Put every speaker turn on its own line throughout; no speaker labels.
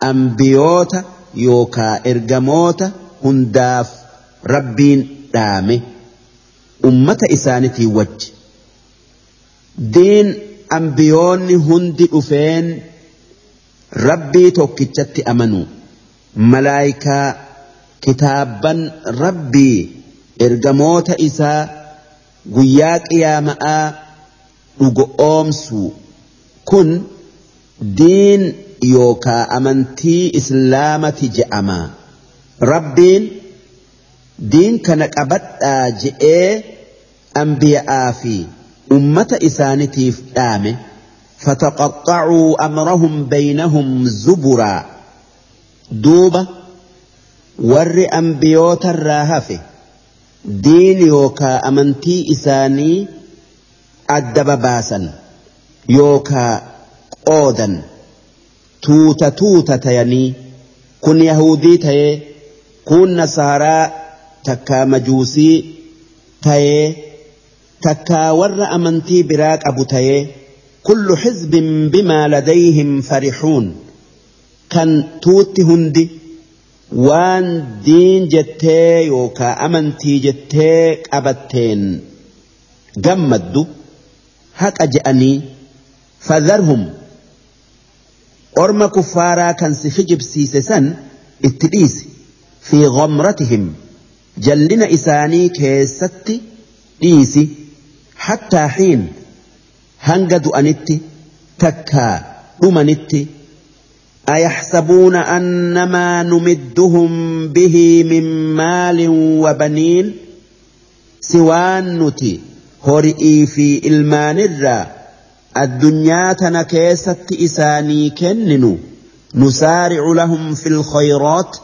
ambiyoota yookaa ergamoota hundaaf rabbiin dhaame ummata isaanitii wajji. Diin ambiyoonni hundi dhufeen rabbii tokkichatti amanu. Malaayikaa kitaabban rabbii ergamoota isaa guyyaa qiyaama'aa dhugo oomsu. Kun diin yookaa amantii islaamati je'ama rabbiin diin kana qabadhaa je'ee ambiya'aa fi ummata isaanitiif dhaame فتقطعوا أمرهم بينهم زبرا دوبة ور أنبيوت الراهفه diin yookaa amantii isaanii addaba baasan yookaa qoodan tuuta tuuta tayanii kun yahudii tayee kun nasaaraa takkaa majuusii tayee takkaa warra amantii biraa qabu tayee kullu xizbin bimaa ladayhim farixuun kan tuutti hundi waan diin jettee yookaa amantii jettee qabatteen gammaddu haqa je'anii fadharhum orma kuffaaraa kan si hijibsiise san itti dhiisi fi ghamratihim jallina isaanii keessatti dhiisi hattaa xiin hanga du'anitti takkaa dhumanitti أيحسبون أنما نمدهم به من مال وبنين سوان نتي هرئي في إلمان الرا الدنيا تنكيست إساني كننو. نسارع لهم في الخيرات.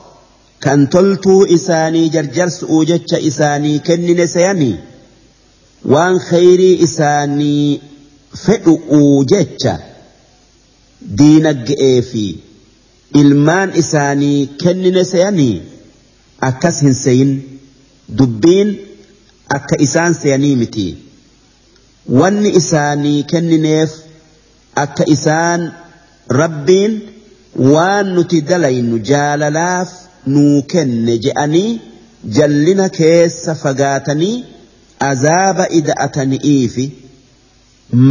كان تلتو إساني جرجرس أوجتش إساني كنن سيني وان خيري إساني فئو أوجتش دينك في ilmaan isaanii kennine seeyanii akkas hin seeyin dubbiin akka isaan seeyanii miti wanni isaanii kennineef akka isaan rabbiin waan nuti dalaynu jaalalaaf nuu kenne je'anii jallina keessa fagaatanii azaaba ida'atani'iifi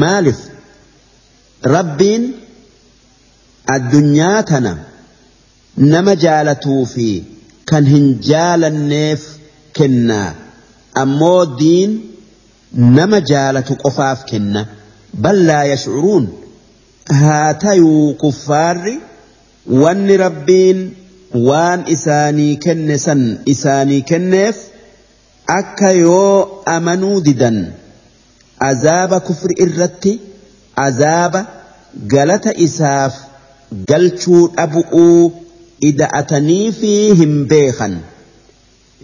maalif rabbiin addunyaa tana nama jaalatuu fi kan hin jaalanneef kennaa ammoo diin nama jaalatu qofaaf kenna ballaa yashcuruun haa tayuu kuffaarri wanni rabbiin waan isaanii kenne san isaanii kenneef akka yoo amanuu didan azaaba kufri irratti azaaba galata isaaf galchuu dhabu'uu ida'atanii fi hin beekan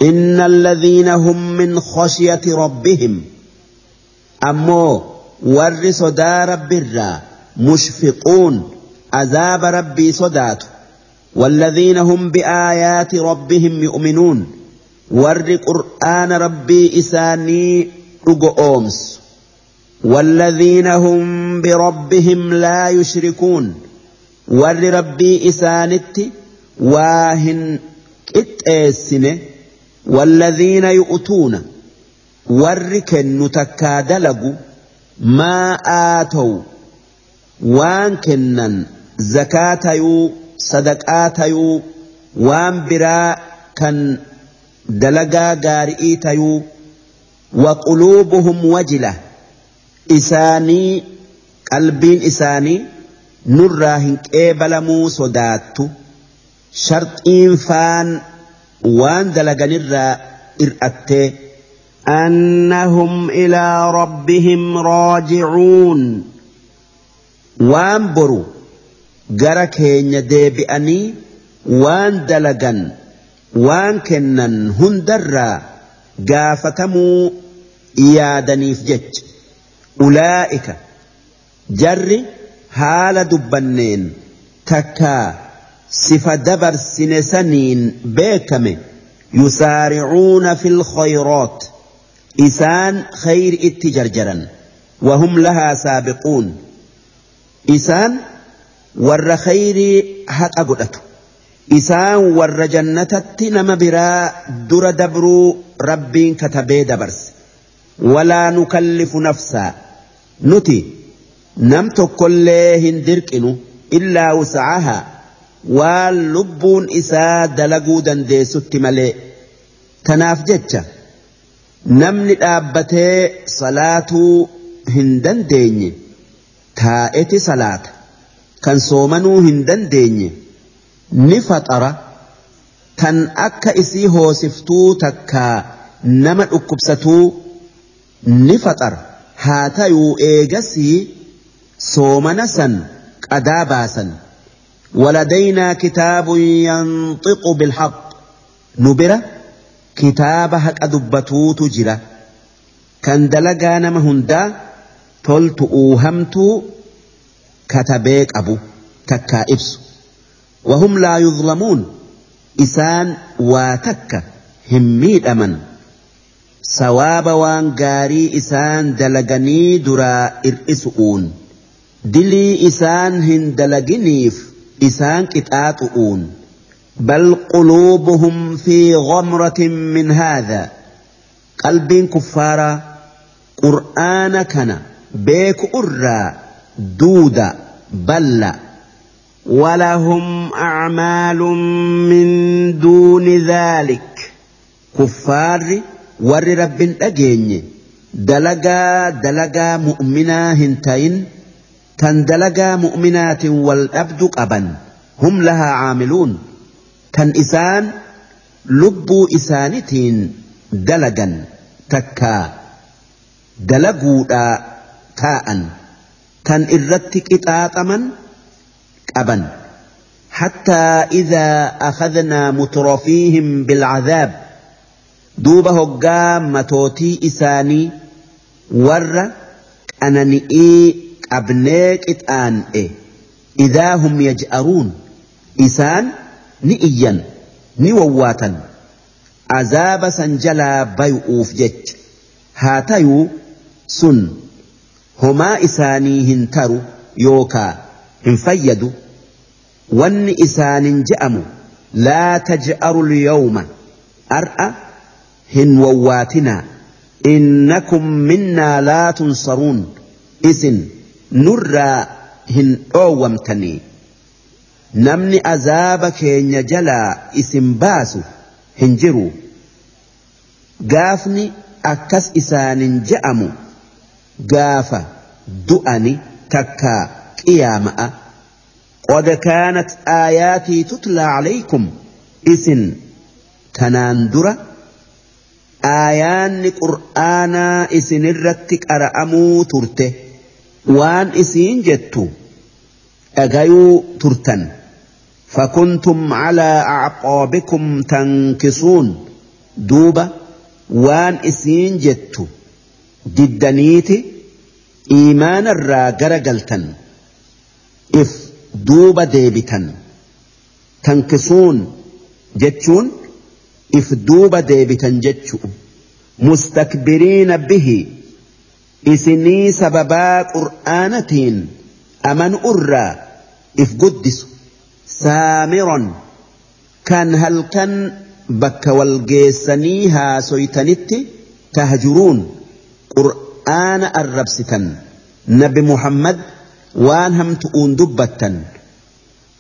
إن الذين هم من خشية ربهم ور صدا رب الرا مشفقون عذاب ربي صدات والذين هم بآيات ربهم يؤمنون ور قرآن ربي إساني أومس والذين هم بربهم لا يشركون warri rabbii isaanitti waa hin qixxeessine. Walladhiina yu'tuuna. warri kennu takkaa dalagu maa aatow waan kennan zakaa tayuu sadaqaa tayuu waan biraa kan dalagaa gaari'ii tayuu وقلوبهم وجلة إساني قلبين إساني nurraa hin qeebalamuu sodaattu sharxiin faan waan dalaganirraa ir'attee أنهم إلى ربهم راجعون وان برو جرى كينيا ديبئني وان دلقا وان كنن هندرا قافتمو إيادني في جج أولئك جري haala dubbanneen takkaa sifa dabarsine saniin beekame yusaaricuuna fi lkhayroot itti jarjaran wahum lahaa saabiquun isaan warra khayrii haqa godhatu isaan warra jannatatti nama biraa dura dabruu rabbiin katabee dabarse walaa nukallifu nafsaa nuti nam tokkollee hin dirqinu illaa wusa'ahaa waan lubbuun isaa dalaguu dandeessutti malee tanaaf jecha namni dhaabbatee salaatuu hin dandeenye taa'eti salaata. Kan soomanuu hin dandeenye ni faxara. Tan akka isii hoosiftuu takkaa nama dhukkubsatuu ni faxara. Haa tayuu eegasii soomana san qadaa baasan. Waladaynaa kitaabun yanxiqu bilhaq. Nu bira kitaaba haqa dubbatuutu jira. Kan dalagaa nama hundaa toltu uuhamtuu katabee qabu takkaa ibsu. Wahum laa yuzlamuun isaan waa takka hin miidhaman. Sawaaba waan gaarii isaan dalaganii duraa ir'isu'uun dilii isaan hin dalaginiif isaan qixaaxu'uun بل قلوبهم في غمرة من هذا. قلب كفارا قرآن كان بيك أرى دودا بل. ولهم أعمال من دون ذلك. كفار ور رب أجيني دلقا دلقا مؤمنا هنتين. mu'minaatin wal dhabdu qaban hum lahaa caamiluun كان إسان لبو إسانتين دلقا تكا دلقوا دا تاء كان إردتك إتاتما أبا حتى إذا أخذنا مترفيهم بالعذاب duuba hoggaa matootii isaanii warra qanani'ii qabnee qixaan'e. إذا هم يجأرون إسان ni iyyan ni wawwaatan azaaba san jalaa bay'uuf jecha haa tayuu sun homaa isaanii hin taru yookaa hin fayyadu wanni isaanin je'amu laa taj'aru lyawma ar'a hin wawwaatinaa innakum minnaa laa tunsaruun isin nurraa hin dhoowwamtanii namni azaaba keenya jalaa isin baasu hin jiru. Gaafni akkas isaanin je'amu gaafa du'ani takka qiyaama'a. Qod kaanat aayaatii tutlaa calaykum isin tanaan dura aayaanni qur'aanaa isinirratti qara'amuu turte. Waan isiin jettu dhagayuu turtan. fakuntum calaa acqoobikum tankisuun duuba waan isiin jettu diddaniiti iimaanarraa gara galtan if duuba deebitan. Tankisuun jechuun if duuba deebitan jechu mustakbiriina bihi isinii sababaa qur'aanatiin amanurraa if guddisu. ثامر كان هل كان بك والجيسني ها سويتنت تهجرون. قرآن الربسكن نبي محمد وانهم تؤون دبتا.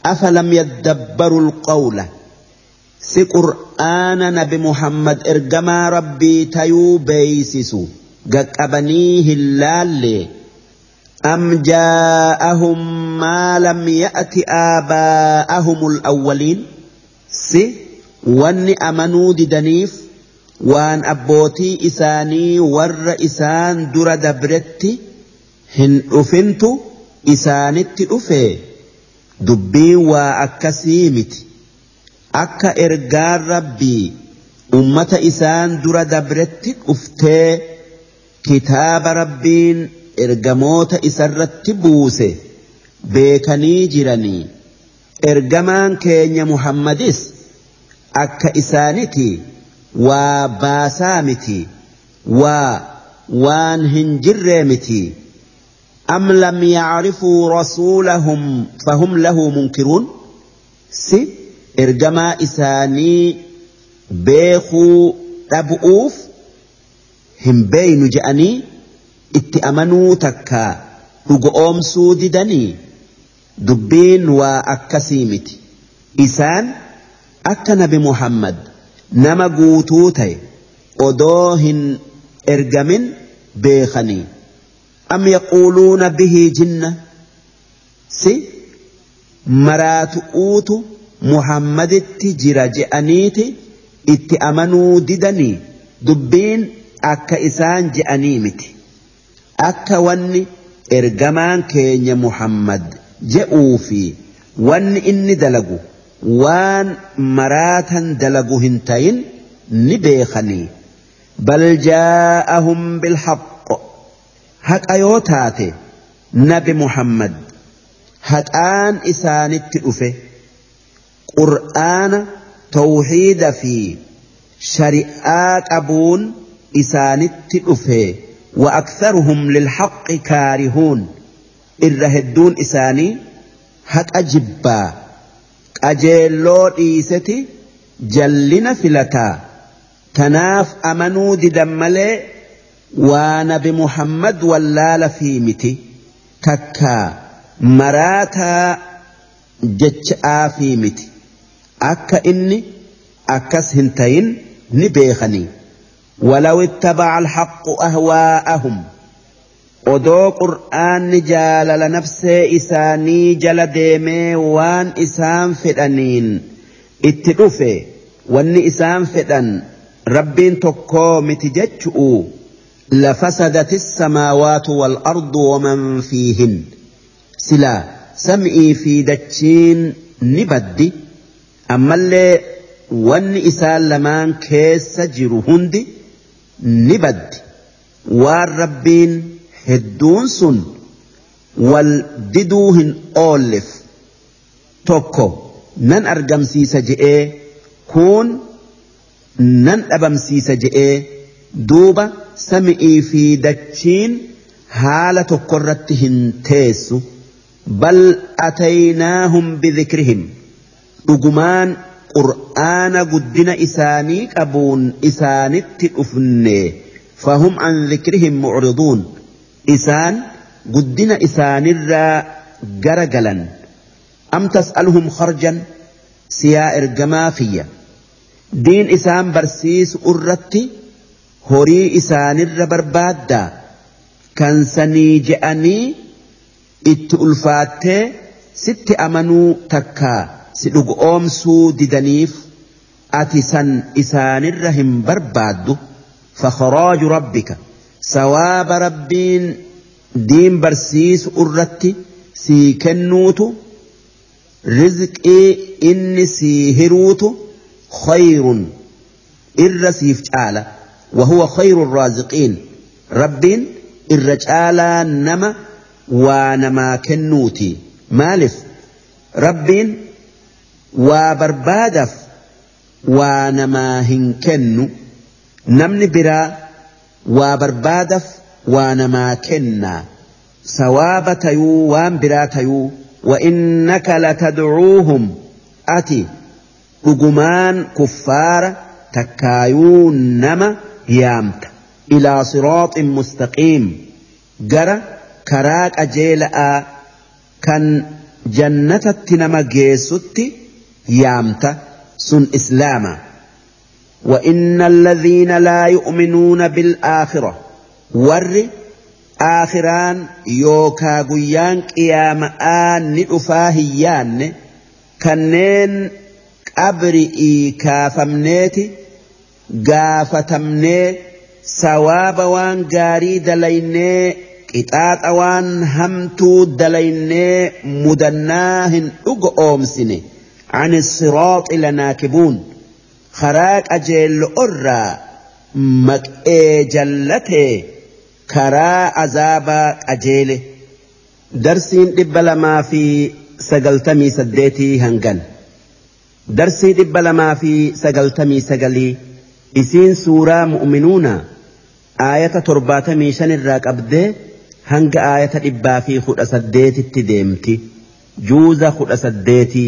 أفلم يدبروا القول. سي قرآن نبي محمد إرجما ربي تيو بيسسو قك أبنيه اللالي أم جاءهم ما لم يأت آباءهم الأولين؟ سي وان أمنوا ددنيف وان أبوتي إساني ور إسان در دبرت هن أفنت إسانت أفي دبي وأكسيمت أكا إرقار ربي أمت إسان در دبرت أفتي كتاب ربين ergamoota isarratti buuse beekanii jiranii ergamaan keenya muhammadis akka isaaniti waa baasaa miti waa waan hin jirree miti أم لم يعرفوا رسولهم فهم له منكرون سي ergamaa isaanii beekuu dhabu'uuf hin beeynu je'anii itti amanuu takka dhugo oomsuu didanii? Dubbiin waa akkasii miti. Isaan akka nabi muhammad nama guutuu ta'e odoo hin ergamin beekanii. Am yaquuluuna bihii jinna? Si maraatu'uutu muhammaditti jira je'aniiti? Itti amanuu didanii? Dubbiin akka isaan je'anii miti akka wanni ergamaan keenya muhammad je'uu fi wanni inni dalagu waan maraatan dalagu hin tayin ni beekanii. Bal jaa'ahum bilhaq haqa yoo taate nabi muhammad haqaan isaanitti dhufe. Qur'aana tawxiida fi shari'aa qabuun isaanitti dhufe وأكثرهم للحق كارهون. الرهدون إساني حق أجبا. أجيلو إيستي جلنا فلتا. تناف أمنوا ددملي ونبي محمد واللال في متي. ككا مراتا جتشآ في متي. أكا إني أكس هنتين نبيخني. ولو اتبع الحق أهواءهم odoo qur'aanni jaalala nafsee isaanii jala deemee waan isaan fedhaniin itti dhufe wanni isaan fedhan rabbiin tokkoo miti jechu'u لفسدت السماوات والأرض ومن فيهن سلا سمئي في دتشين نبدي أما اللي ون إسال لمان كيس نبد. والربين هدون سن. والددوهن أولف. توكو. نن أرجم سيسجئ كون. نن أبم سيسجئ دوبا سمئي في دتشين حالة قرتهن تيسو. بل أتيناهم بذكرهم. دقمان قرآن قدنا إساني أبون إساني تؤفن فهم عن ذكرهم معرضون إسان قدنا إساني را جرجلا أم تسألهم خرجا سيائر جمافية دين إسان برسيس أردت هوري إسان الربر بادا كان سني جأني إت ست أمنو تكّا si dhugoomsuu didaniif ati san isaanirra hin barbaaddu. فخراج ربك ثواب ربين دين برسيس أرتي سي كنوت رزقي إني سي هروت خير الرسيف تعالى وهو خير الرازقين ربين الرجالة نما ونما كنوتي مالف ربين وبربادف ونما هنكنو نمني برا waa barbaadaf waa namaa kennaa sawaaba tayuu waan biraa tayuu وإنك لتدعوهم أتي dhugumaan kuffaara takkaayuu nama yaamta ilaa siraaxin mustaqiim gara karaa qajeela'aa kan jannatatti nama geessutti yaamta sun islaama وإن الذين لا يؤمنون بالآخرة ور آخران يوكا قيان قيامآن ندفاهيان كنين أبرئي كافمنيتي gaafatamnee sawaaba waan gaarii dalaynee qixaaxa waan hamtuu dalaynee mudannaa hin dhugo oomsine Ani siraaxi lanaakibuun karaa qajeello irraa maqee jallatee karaa azaabaa qajeele darsiin dhibba lamaa fi sagaltamii saddeetii hangan darsii dhibba lamaa fi sagaltamii sagalii isiin suuraa mu'minuuna aayata torbaatamii shan irraa qabdee hanga aayata dhibbaa fi kudha saddeetitti deemti juuza kudha saddeetii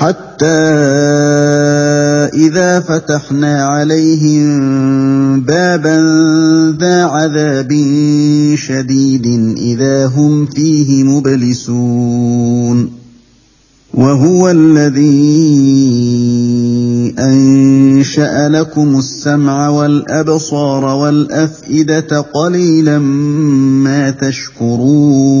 حتى إذا فتحنا عليهم بابا ذا عذاب شديد إذا هم فيه مبلسون. وهو الذي أنشأ لكم السمع والأبصار والأفئدة قليلا ما تشكرون.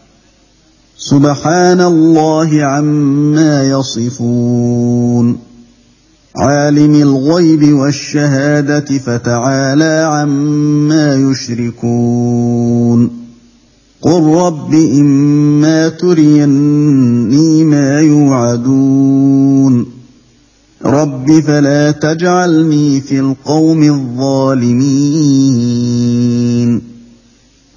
سبحان الله عما يصفون. عالم الغيب والشهادة فتعالى عما يشركون. قل رب إما تريني ما يوعدون. رب فلا تجعلني في القوم الظالمين.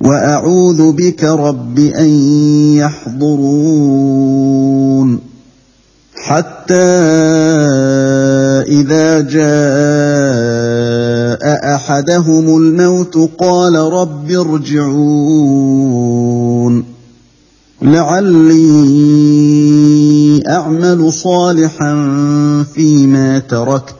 وأعوذ بك رب أن يحضرون. حتى إذا جاء أحدهم الموت قال رب ارجعون. لعلي أعمل صالحا فيما تركت.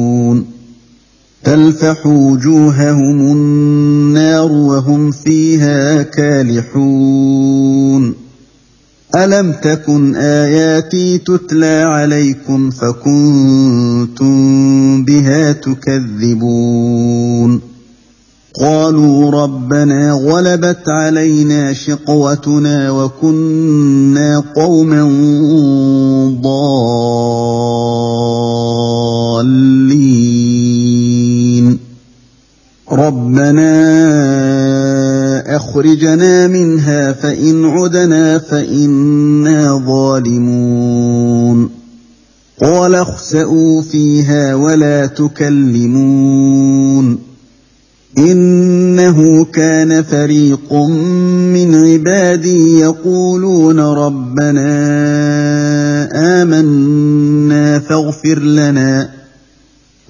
تلفح وجوههم النار وهم فيها كالحون. ألم تكن آياتي تتلى عليكم فكنتم بها تكذبون. قالوا ربنا غلبت علينا شقوتنا وكنا قوما ضالين. ربنا اخرجنا منها فان عدنا فانا ظالمون قال اخسئوا فيها ولا تكلمون انه كان فريق من عبادي يقولون ربنا امنا فاغفر لنا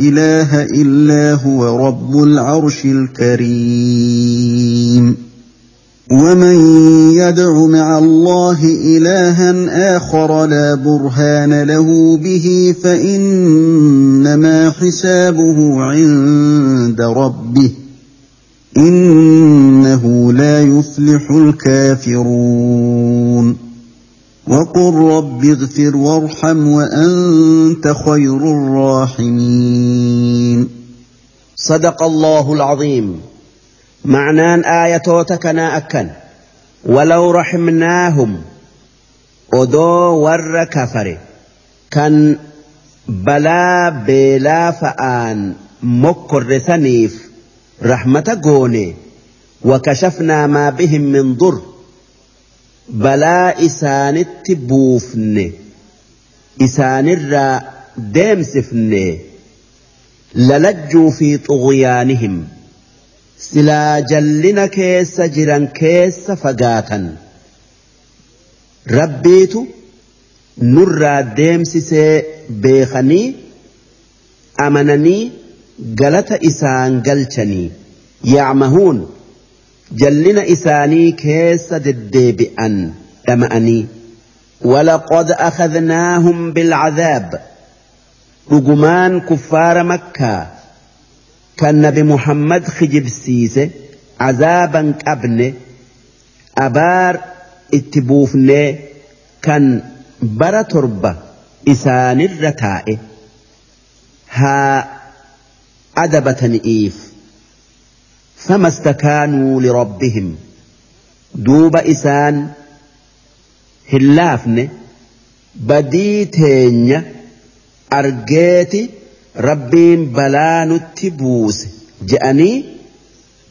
إله إلا هو رب العرش الكريم. ومن يدع مع الله إلها آخر لا برهان له به فإنما حسابه عند ربه إنه لا يفلح الكافرون. وقل رب اغفر وارحم وأنت خير الراحمين.
صدق الله العظيم. معنى إيه تكنا أكن. ولو رحمناهم. ودو ور كفر. كان بلا بلا فآن مكر ثنيف رحمة غوني وكشفنا ما بهم من ضر. Balaa isaanitti buufne isaanirraa deemsifne lalajjuu fi xughyaanihim silaa jallina keessa jiran keessa fagaatan. Rabbiitu nurraa deemsisee beekanii amananii galata isaan galchanii yaamahuun jallina isaanii keessa deddeebi'an dhama'anii ولقد أخذناهم بالعذاب. رجمان كفار مكة. كان نبي محمد خجب سيسه عذابا قبل. أبار اتبوفني. كان برا تربة إسان الرتائه ها أدبة إيف. فما استكانوا لربهم. دوب إسان هلافن بدي تينيا أرجيتي ربين بلا نتبوس جأني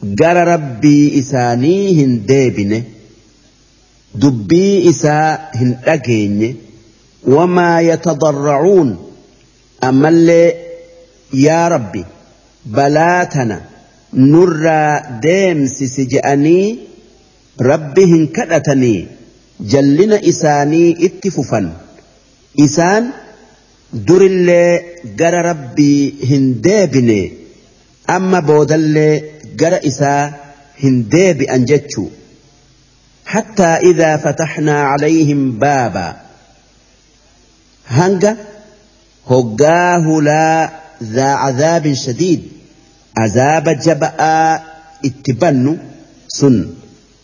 جرى ربي إساني هنديبنه دبي إسا هندقيني وما يتضرعون. أما اللي يا ربي بلاتنا نرى ديمس سجأني ربهن كدتني جلنا إساني اتففا إسان در اللي جرى ربي هندابني أما بودل جرى إسا هنداب أنجتشو حتى إذا فتحنا عليهم بابا هنجا هجاه لا ذا عذاب شديد عذاب جبأ اتبنوا سن.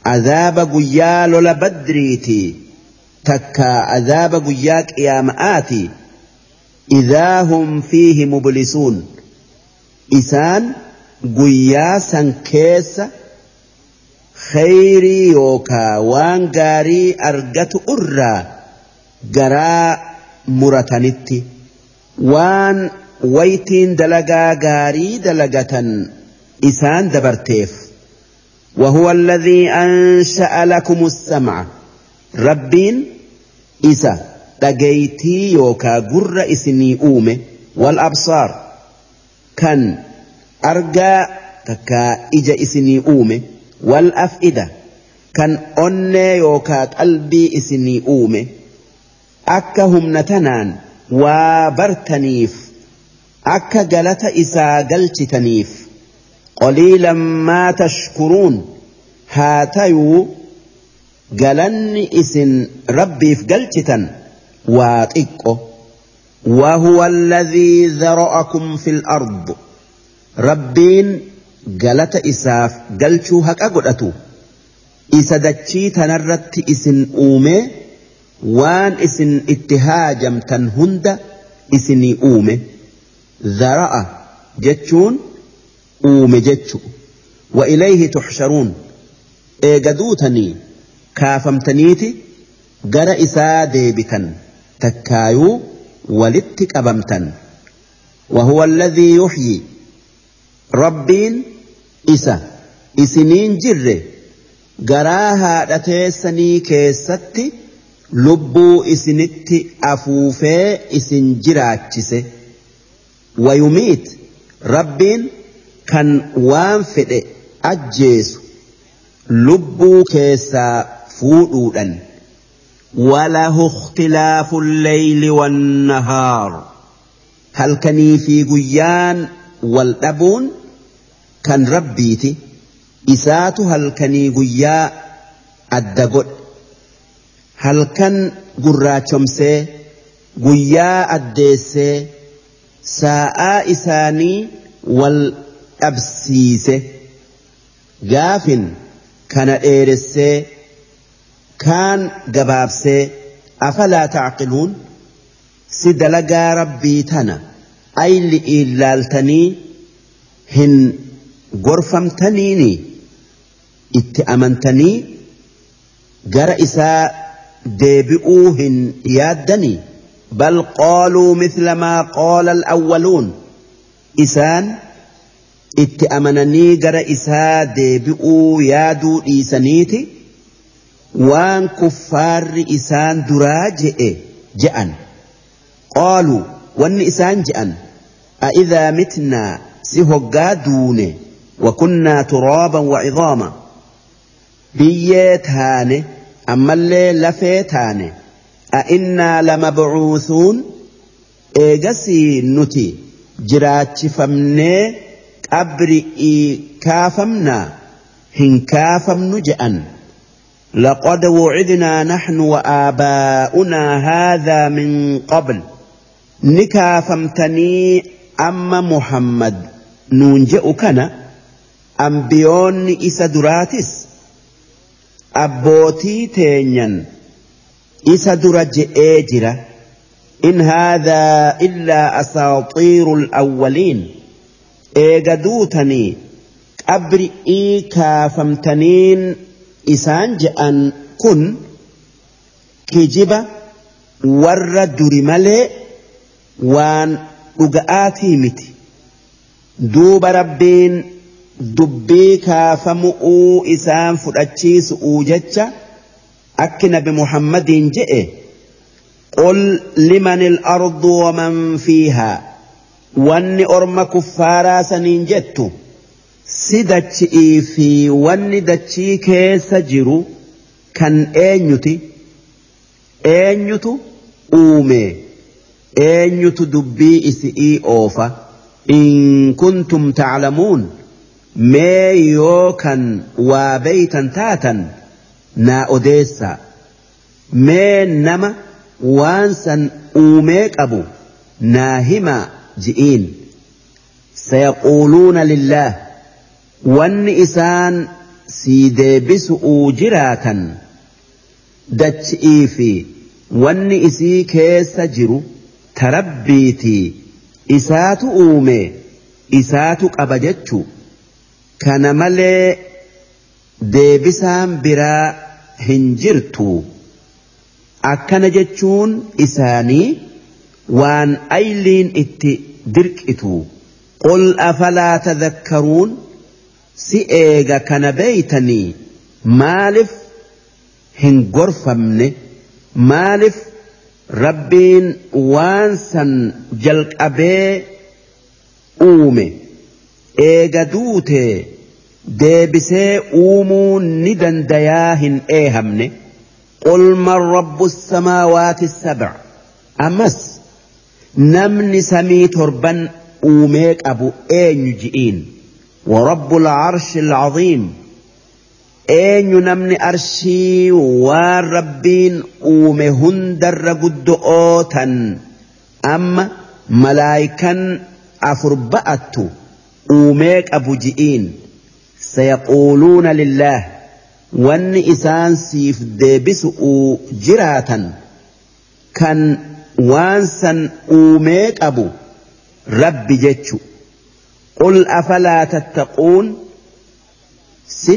عذاب قيا لولا بدريتي تكا عذاب قيا قيامآتي إذا هم فيه مبلسون. إسان قيا سنكيس خيري يوكا وان غاري أرقت أرى. قرا مرتنتي. وان waytiin dalagaa gaarii dalagatan isaan dabarteef. وهو الذي أنشأ لكم السمع ربين إسا دقيتي يوكا قر إسني أومه والأبصار كان أرجى تكا إجا إسني أومه والأفئدة كان أني يوكا قلبي إسني أومه أكهم نتنان وبرتنيف akka galata isaa galchitaniif qaliilan maa tashkuruun haa tayuu galanni isin rabbiif galchitan waa xiqqo وهو الذي ذرأكم في الأرض ربين قالت إساف قلتو هكا قلتو إسا دتشي تنرت إسن أومي وان إسن اتهاجم تنهند إسني أومي ذرأ جتشون أوم جتشو. وإليه تحشرون. إيقدوتني. كافمتنيتي. قرأ إسا ديبتا تكايو. ولتك أبمتا وهو الذي يحيي. ربين إسا. إسنين جر. قراها لتيسني كيستي. لبو إسنت أفوفي إسن جراتشسه ويميت. ربين كان وان أجيس لبو كيسا فودودا وله اختلاف الليل والنهار. هل كني في قيان والأبون؟ كان ربيتي. إسات هل كني قيا الدقل هل كان قراتشمسي قيا الديسي؟ Saa'aa isaanii wal dhabsiise. Gaafin kana dheeressee kaan gabaabsee afalaa tacqiluun? Si dalagaa rabbii tana ayli ilaaltanii hin gorfamtaniini? Itti amantanii gara isaa deebi'uu hin yaaddanii بل قالوا مثل ما قال الأولون. إسان اتأمنني جر إسا ديبئوا يادو إيسانيتي وان كفار إسان دراجئ جأن قالوا وان إسان جأن أإذا متنا سهقا دون وكنا ترابا وعظاما. بيت هاني أما اللي لفيت هاني أئنا لمبعوثون إيجسي نتي جراتي فمني قبرئي كافمنا هن كافم نجأن لقد وعدنا نحن وآباؤنا هذا من قبل نكافمتني أما محمد ننجئكنا أنبيون إسا دراتس أبوتي تينيا isa dura je'ee jira in haadhaa illaa asaaxiiru alawwaliin eega duutanii qabri'ii kaafamtaniin isaan je'an kun kijiba warra duri malee waan dhuga'aatii miti duuba rabbiin dubbii kaafamu'uu isaan fudhachiisu'uu jecha akki nabi muhammadiin je'e قل لمن الأرض ومن فيها واني أرم كفارا سنين جتو سدتشئي في واني دتشي كيس جرو كان uume eenyutu dubbii isi'ii oofa in kuntum taclamuun mee yoo kan waa beeytan taatan naa odeessaa mee nama waan san uumee qabu naa himaa ji'iin. Sayaquuluuna lillaah. Wanni isaan sii deebisu'uu jiraatan. Dachi'ii fi wanni isii keessa jiru tarabbiitii isaatu uume isaatu qaba jechu. Kana malee deebisaan biraa hin jirtu. Akkana jechuun isaanii waan ayliin itti dirqitu. Qul afalaa tadhakkaruun si eega kana beeytanii maaliif hin gorfamne? Maaliif rabbiin waan san jalqabee uume? Eega duute deebisee uumuu ni dandayaa hin eehamne qul man rabbu samaawaati sabع ammas namni samii torban uumee qabu eenyu ji'iin ورب العرش العظيم eenyu namni arshii waan rabbiin uume hundarra guddo'oo tan amma malaayikan afur ba'attu uumee qabu ji'iin sayaquuluuna lillaah wanni isaan siif deebisu'uu jiraatan kan waan san uumee qabu rabbi jechu qul afalaa tattaquun si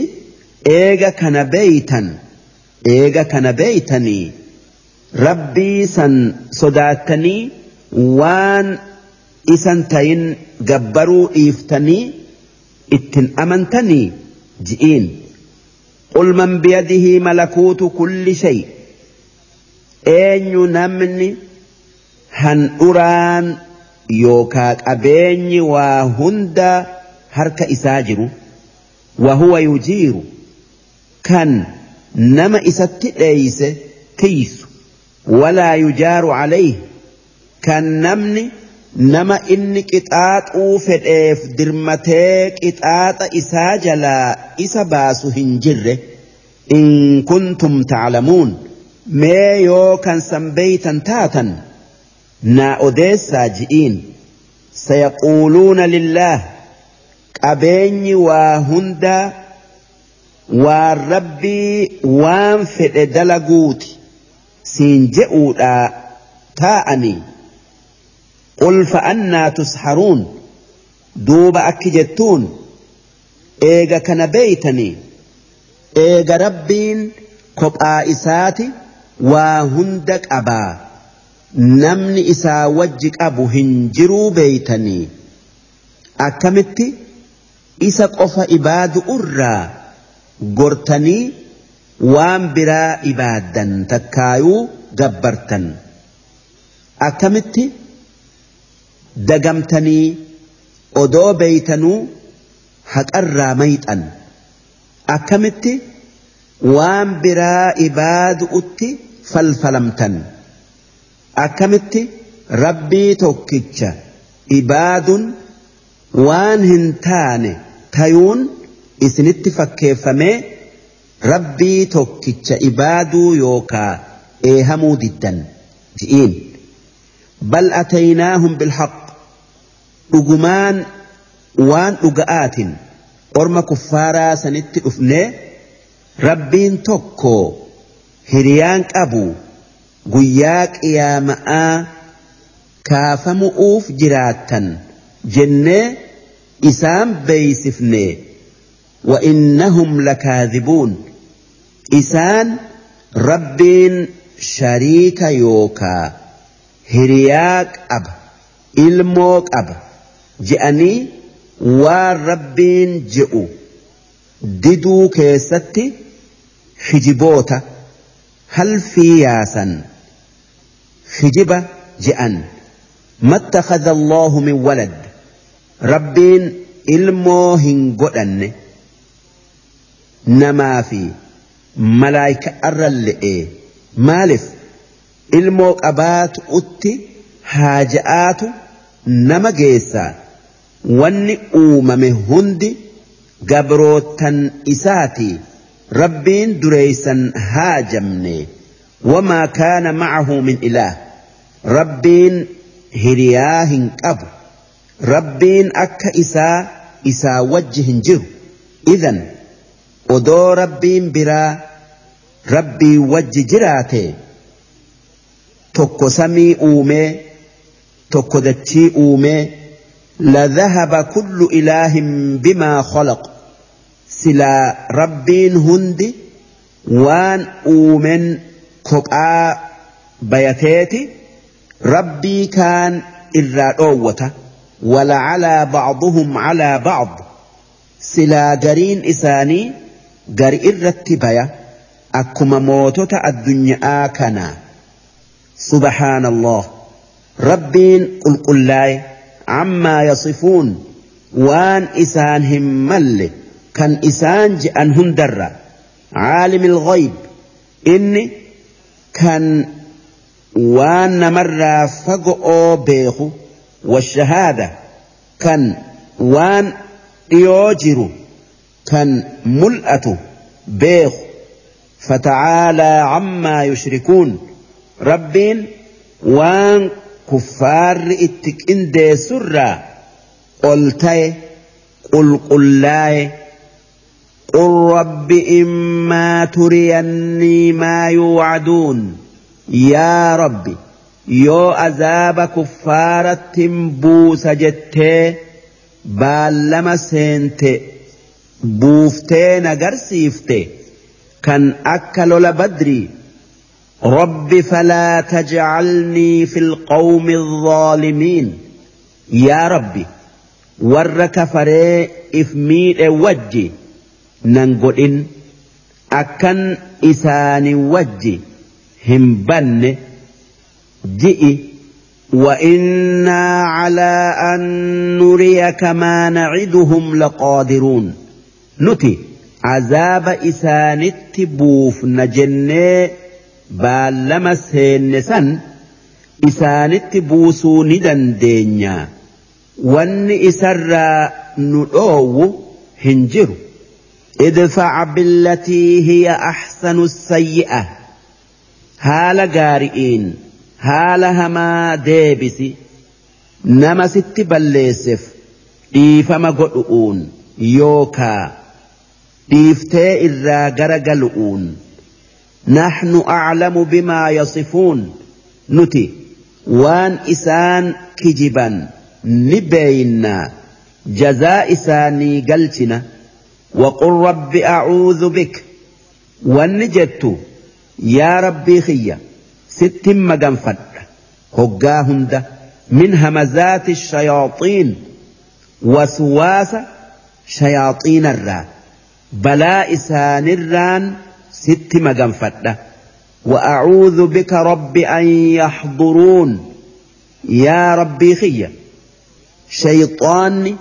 eega kana beeytan eega kana beeytanii rabbii san sodaattanii waan isan tayin gabbaruu dhiiftanii اتن امنتني جئين قل من بيده ملكوت كل شيء اين نمني هن اران يوكاك ابيني وهند هرك اساجر وهو يجير كان نما اسات ليس كيس ولا يجار عليه كان نمني nama inni qixaaxuu fedheef dirmatee qixaaxa isaa jalaa isa baasu hin jirre in kuntum taclamuun mee yoo kan san beeytan taatan naa odeessaa ji'iin sayaquuluuna lillaah qabeenyi waa hundaa waan rabbii waan fedhe dalaguuti siin je'uudhaa taa'anii qul fa'annaa tusharuun duuba akki jettuun eega kana beeytanii eega rabbiin kophaa isaati waa hunda qabaa namni isaa wajji qabu hin jiruu beeytanii akkamitti isa qofa ibaadu irraa gortanii waan biraa ibaaddan takkaayuu gabbartan akkamitti dagamtanii odoo beeytanuu haqarraa mayxan. Akkamitti? Waan biraa ibaadu'utti falfalamtan. Akkamitti? Rabbii tokkicha ibaadun waan hin taane tayuun isinitti fakkeeffamee rabbii tokkicha ibaaduu yookaa eehamuu diddan. Ji'iin bal ataynaahum bilhaq dhugumaan waan dhuga'aatin orma kuffaaraa sanitti dhufnee rabbiin tokko hiriyaan qabu guyyaa qiyaama'aa kaafamu'uuf jiraattan jennee isaan beeysifne وإنهم لكاذبون إسان ربين شريك يوكا هرياك أب إلموك أب je'anii waan rabbiin je'u diduu keessatti hijiboota halfii yaasan hijiba je'an. Mattakhadha allahu min walad. Rabbiin ilmoo hin godhanne. Namaa fi malaayika'arra le'ee maaliif ilmoo qabaatu utti haaja'aatu nama geessaa. Wanni uumame hundi gabrootan isaati rabbiin dureeysan haajamne wamaa kaana macahu min ilaah rabbiin hiriyaa hin qabu rabbiin akka isaa isaa wajji hin jiru idan odoo rabbiin biraa rabbii wajji jiraate tokko samii uumee tokko dachii uumee لذهب كل إله بما خلق. سلا ربين هندي وان أومن كوكا بيتيتي ربي كان إرى أوته ولعلى بعضهم على بعض. سلا قرين إساني قر إرتبايا أكما موتة الدنيا كنا سبحان الله. ربين قل قل لاي. عما يصفون. وان إسان همل. كان إسان جأن هندر. عالم الغيب. إني كان وان مرة فقو بيخو. والشهادة. كان وان يوجر. كان ملأة بيخ فتعالى عما يشركون. ربين وان kuffaarri itti qindeessurraa ol ta'e qulqullaa'e qul rabbi immaa turiyannii maa yuucaduun yaa rabbi yoo azaaba kuffaarattin buusa jettee baallama seente buuftee nagarsiifte kan akka lola badrii رب فلا تجعلني في القوم الظالمين. يا ربي ور كفري إفمير وجي. ننقل أكن إسان وجي. بن جئ. وإنا على أن نريك ما نعدهم لقادرون. نتي عذاب إسان التبوف نجني baallama seenne san isaanitti buusuu ni dandeenya. Wanni isarraa nu dhoowwu hin jiru. Idfac billatii hiya axsanu sayyi'a. Haala gaari'iin haala hamaa deebisi. Nama sitti balleesseef dhiifama godhu'uun yookaa dhiiftee irraa gara galu'uun نحن أعلم بما يصفون. نتي وان إسان كجبا نبينا. جزاء إساني قلتنا. وقل رب أعوذ بك. والنجدت يا ربي خيّة ست مقنفد هقاهند من همزات الشياطين. وسواس شياطين الرا. بلا إسان الران. ست مقنفد وأعوذ بك رب أن يحضرون يا ربي خيّة شيطان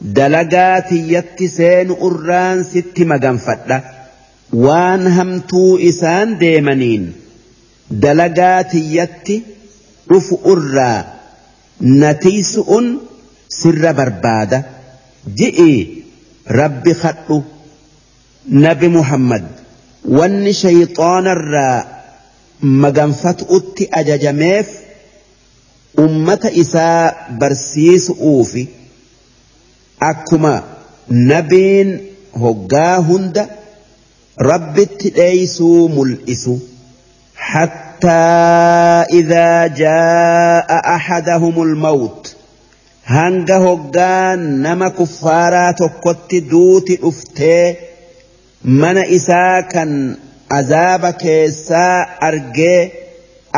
دلقاتي يتسين أران ست مقنفد وان همتو إسان ديمنين دلقاتي يتي رف أرى نتيسؤ سر بربادة جئي ربي خطو نبي محمد wanni shayxaanarraa maganfatu'utti ajajameef ummata isaa barsiisu'uufi akkuma nabiin hoggaa hunda rabbitti dheeysuu mul'isu حتى إذا جاء أحدهم الموت هنگا هقان نما كفارا تكت دوت أفتيه mana isaa kan azaaba keessaa argee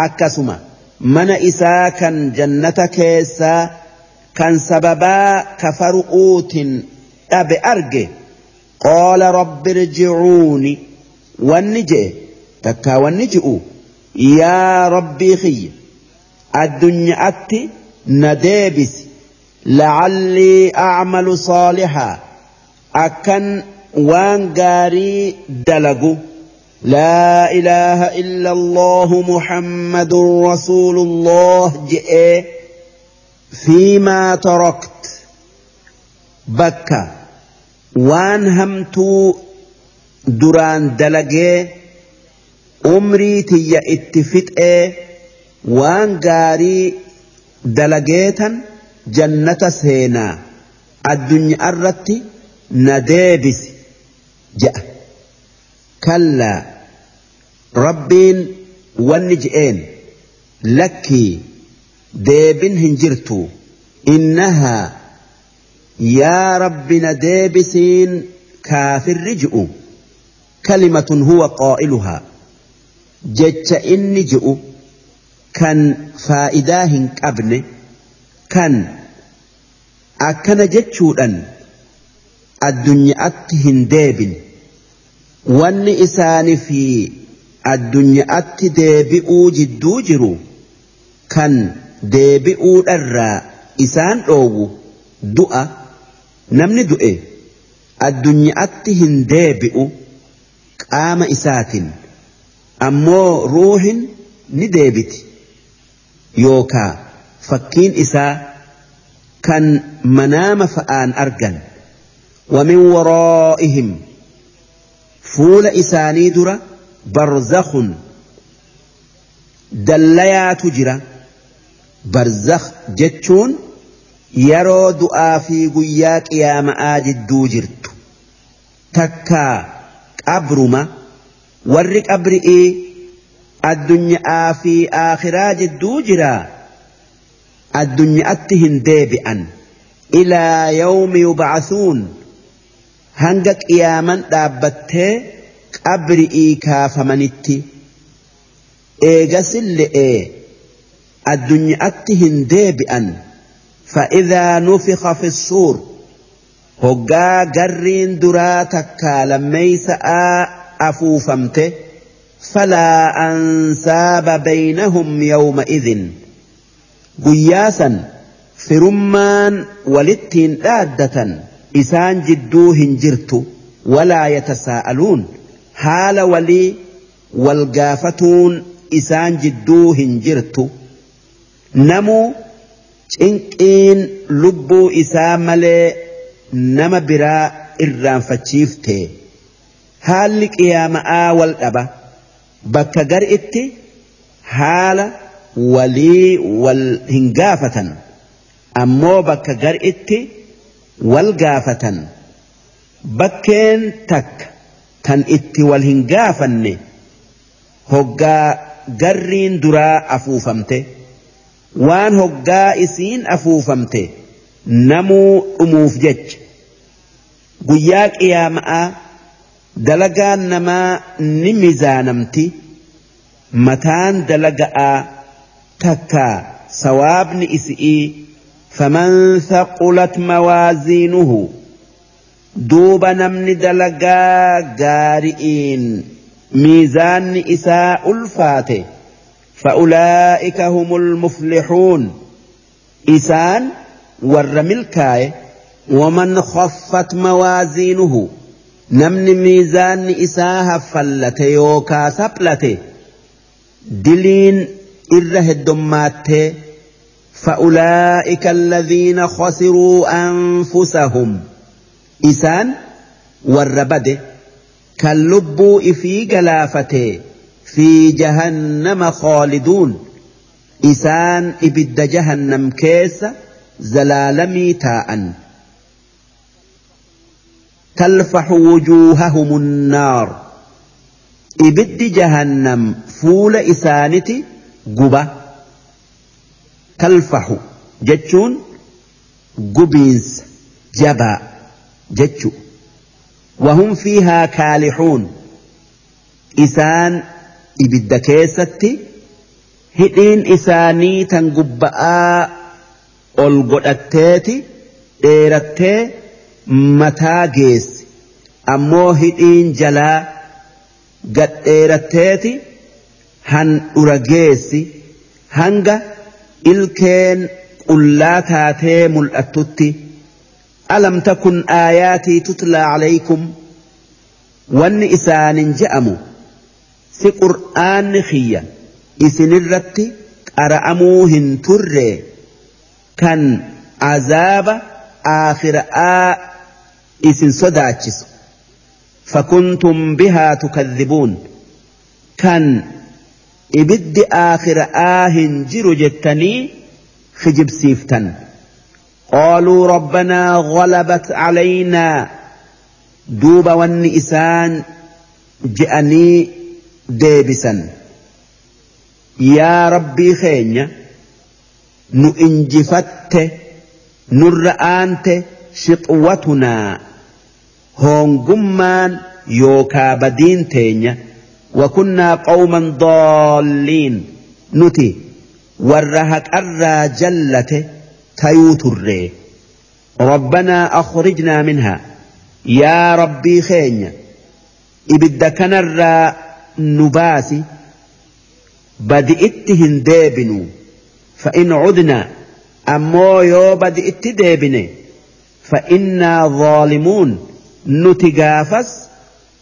akkasuma mana isaa kan jannata keessaa kan sababaa kafaru'uutin dhabe arge qaala rabbi irjicuuni wanni je'e takkaa wanni ji'u yaa rabbii kiyya addunyaatti na deebisi lacallii acmalu saalihaa akkan waan gaarii dalagu laa ilaaha illa allahu muhammadun rasuulullah je'ee fiimaa tarakt bakka waan hamtuu duraan dalagee umrii tiyya itti fixee waan gaarii dalageetan jannata seenaa addunyaa irratti na deebisi جاء. كلا ربين ونجئين. لك ديبن هنجرتو. إنها يا ربنا ديبسين كافر رجؤ كلمة هو قائلها. جتش إن نجؤ كان فائداهن كابن كان أكن جتشو addunyaatti hin deebin. Wanni isaanii fi addunyaatti deebi'uu jidduu jiru kan deebi'uudharraa isaan dhoowwu du'a namni du'e addunyaatti hin deebi'u qaama isaatiin ammoo ruuhin ni deebiti. Yookaa fakkiin isaa kan manaama fa'aan argan ومن ورائهم. فول إساني درة برزخ دليا تجرى برزخ جتشون يرو دعا في قياك يا مآجد دوجرت تكا قبرما ورق أبرئي الدنيا في آخراج الدوجرة الدنيا أتهن ديبئا إلى يوم يبعثون. Hanga qiyaaman dhaabbattee qabri'ii kaafamanitti eegasille'ee addunyaatti hin deebi'an. Fa'idaa nufiqa fi suur hoggaa garriin duraa takkaa lammeeysa'aa afuufamte falaa ansaaba baynahum yawma'idhin guyyaa san firummaan walittiin dhaaddatan isaan jidduu hin jirtu walaa yatasaa'aluun haala walii wal gaafatuun isaan jidduu hin jirtu. Namuu cinqiin lubbuu isaa malee nama biraa irraanfachiifte. Haalli qiyaama'aa wal dhaba bakka gar itti haala walii wal hin gaafatan. Ammoo bakka gar itti wal gaafatan. Bakkeen takka tan itti wal hin gaafanne hoggaa garriin duraa afuufamte waan hoggaa isiin afuufamte namuu dhumuuf jecha. Guyyaa qiyaama'aa dalagaan namaa ni mizaanamti mataan dalaga'aa takkaa sawaabni isi'ii فمن ثقلت موازينه دوب نمن دلقا قارئين ميزان إساء الفاتح فأولئك هم المفلحون. إسان ور ملكاي ومن خفت موازينه نمن ميزان إساها فلت يوكا سبلته دلين إره الدمات فأولئك الذين خسروا أنفسهم. إسان والربد. كاللب في جلافته في جهنم خالدون. إسان إبد جهنم كيس زلالمي تاء تلفح وجوههم النار. إبد جهنم فول إسانتي قبة. تلفح جتشون قبينس جبا جتشو وهم فيها كالحون إسان إبد كيستي hidhiin isaanii tan gubba'aa ol godhatteeti dheerattee mataa geessi ammoo hidhiin jalaa gad dheeratteeti handhura geessi hanga ilkeen qullaa taatee mul'attutti alam takun aayaatii tutlaa calaykum wanni isaanin je'amu si qur'aanni kiyya isinirratti qara'amuu hin turre kan azaaba aakhira'aa isin sodaachisu فكنتم بها تكذبون كان ibiddi aakhiraa hin jiru jettanii kijibsiiftan qooluu rabbanaa ghalabat calaynaa duuba wanni isaan je'anii deebisan. Yaa rabbii keenya nu injifatte nurra aante shixwatunaa hoongummaan yookaa badiin teenya. وكنا قوما ضالين. نتي ورها قرى جلته تيوتر ربنا أخرجنا منها. يا ربي خين. إبدا كنر نباسي. بدئتهن ديبنو. فإن عدنا. أمو يو بدئت ديبني. فإنا ظالمون. نتقافس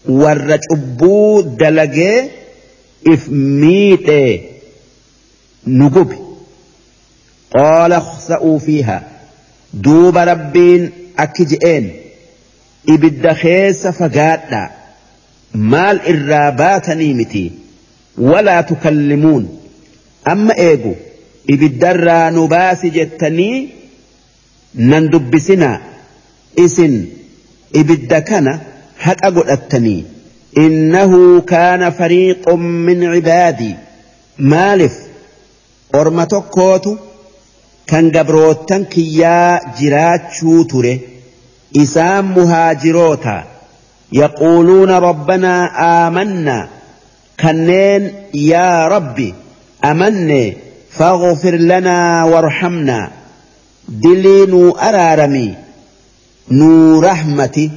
warra cubbuu dalagee if miixee nu gubi qaala khsa'uu fiihaa duuba rabbiin akki je'een ibidda keessa fagaadhaa. Maal irraa baatanii miti? Walaa tukallimuun. Amma eegu ibiddarraa nu baasi jettanii nan dubbisinaa. Isin ibidda kana هل أقدتني إنه كان فريق من عبادي. مالف. أرمتك كوتو كان قبروتن كيا جرات إسام مهاجروتا. يقولون ربنا آمنا. كنين يا ربي. أمني. فاغفر لنا وارحمنا. دلي نو أرارمي. نو رحمتي.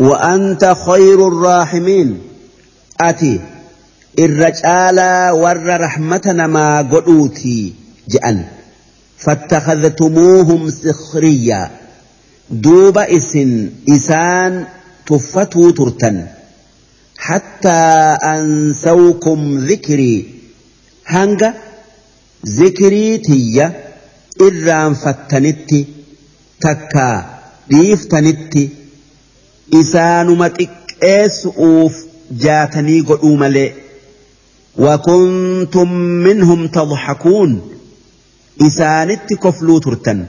وأنت خير الراحمين. أتي الرجال ور رحمتنا ما قلوتي جأن فاتخذتموهم سخريا دوب إسن إسان تفتو ترتن. حتى أنسوكم ذكري. هنگا ذكري تي. فتنتي تكا ديفتنتي isaanuma xiqqeessu'uuf jaatanii godhuu malee وكنتم منهم تضحكون إسانت كفلو ترتن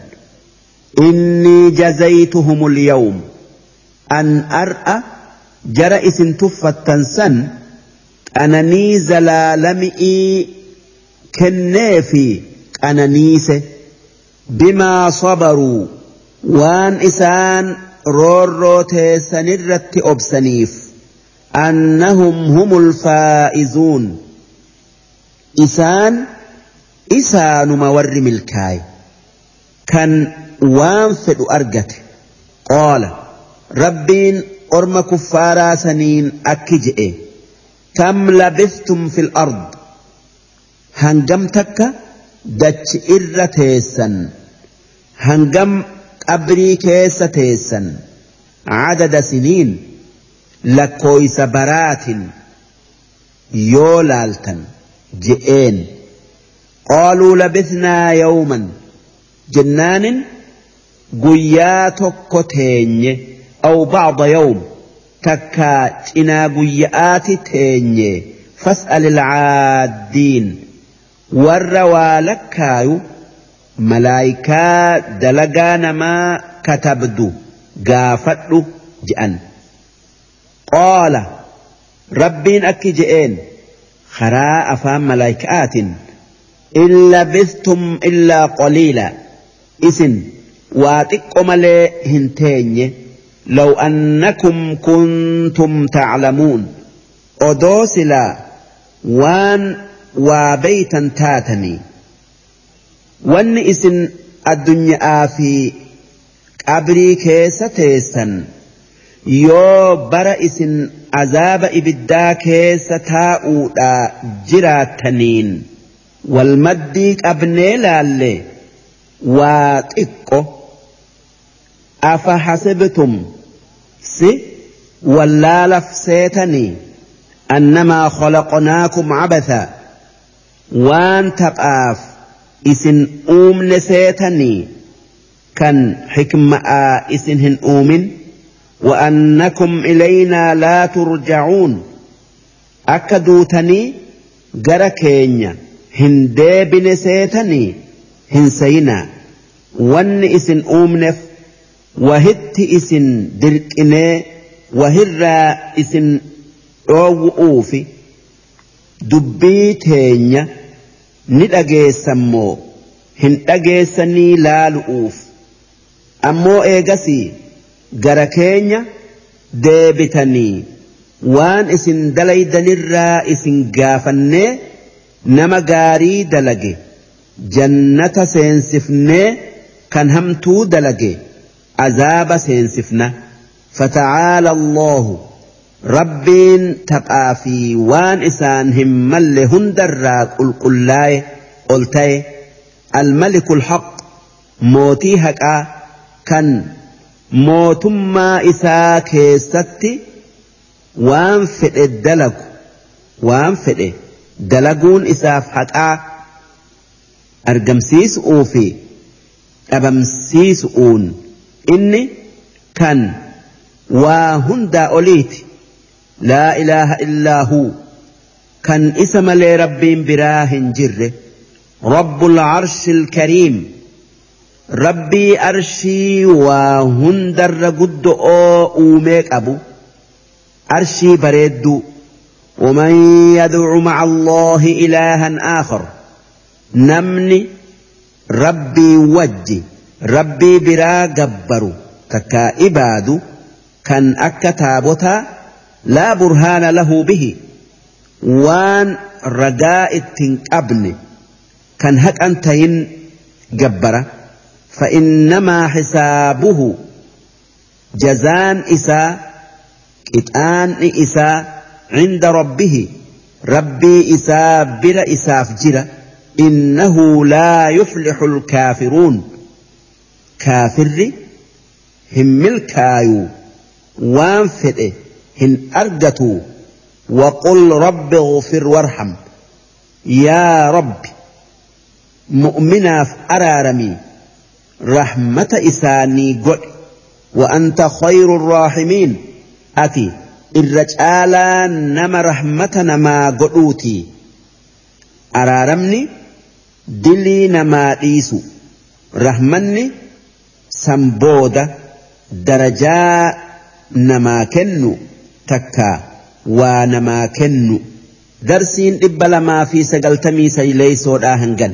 إني جزيتهم اليوم أن أرأى جرى إسن تفتن سن أنني زلالمئي كنيفي أننيس بما صبروا وان إسان roorroo teessanirratti obsaniif annahum humul faa'izuun isaan isaanuma warri milkaaye kan waan fedhu argate qaala rabbiin orma kuffaaraa saniin akki je'e kam labistum fil ard hangam takka dachi irra teessan hangam qabrii keessa teessan cadada siniin lakkooysa baraatin yoo laaltan je'een. Qaaluu labisnaa yawman jennaanin guyyaa tokko teenye aw bacda yawm takkaa cinaa guyya'aati teenye fas'al ilcaaddiin warra waa lakkaayu malaayikaa dalagaa namaa katabdu gaafadhu je'an qaala rabbiin akki je'een karaa afaan malaayikaatiin in labistum illaa qaliila isin waa xiqqo malee hin teenye لو أنكم كنتم تعلمون أدوسلا وان وبيتا تاتني wanni isin addunyaa fi qabrii keessa teessan yoo bara isin azaaba ibiddaa keessa taa'uudha jiraattaniin wal maddii qabnee laalle waa xiqqo afa hasibtum si wallaalaf seetanii annamaa khalaqnaakum cabatha waan taphaaf isin uumne seetanii kan xikma'aa isin hin uumin وأنكم إلينا لا ترجعون أكدوتني جركينيا هندي سيتني هنسينا ون إسن أومنف وهت إسن دركني وهرا إسن أوفي دبي تينيا ندأجيسمو هندأجيسني لا لؤوف أمو إيجاسي gara keenya deebitanii waan isin dalaydanirraa isin gaafannee nama gaarii dalage jannata seensifnee kan hamtuu dalage azaaba seensifna fata'aala allahu waan isaan hin malle hundarraa qulqullaa'e ol ta'e almalikul haq mootii haqaa kan mootummaa isaa keessatti waan fedhe dalagu waan fedhe dalaguun isaaf haqaa argamsiisu'uu fi dhabamsiisu'uun inni kan waa hundaa oliiti لا إله إلا هو. كان إسم لربي براه جره رب العرش الكريم. ربي أرشي وهندر قد أو أوميك أبو. أرشي بريد. ومن يدعو مع الله إلها آخر. نمني ربي وجي ربي برا جبر تكا إبادو. كان أكتابتا لا برهان له به. وان رجاء التنقبن كان هك أنتين جبره فإنما حسابه جزان إساء إتآن إساء عند ربه. ربي إساء بر إساء فجر. إنه لا يفلح الكافرون. كافر هم الكايو وانفئ هن أرجتوا وقل رب اغفر وارحم يا رب مؤمنا أرارمي رحمة إساني قل وأنت خير الراحمين. أتي الرجالا نما رحمتنا ما قلوتي. أرارمني دلي نما إيسو رحمني سمبودة درجاء نما كنو تكا ونما كنو درسين إبلا ما في سقلتمي سيليسو هنجن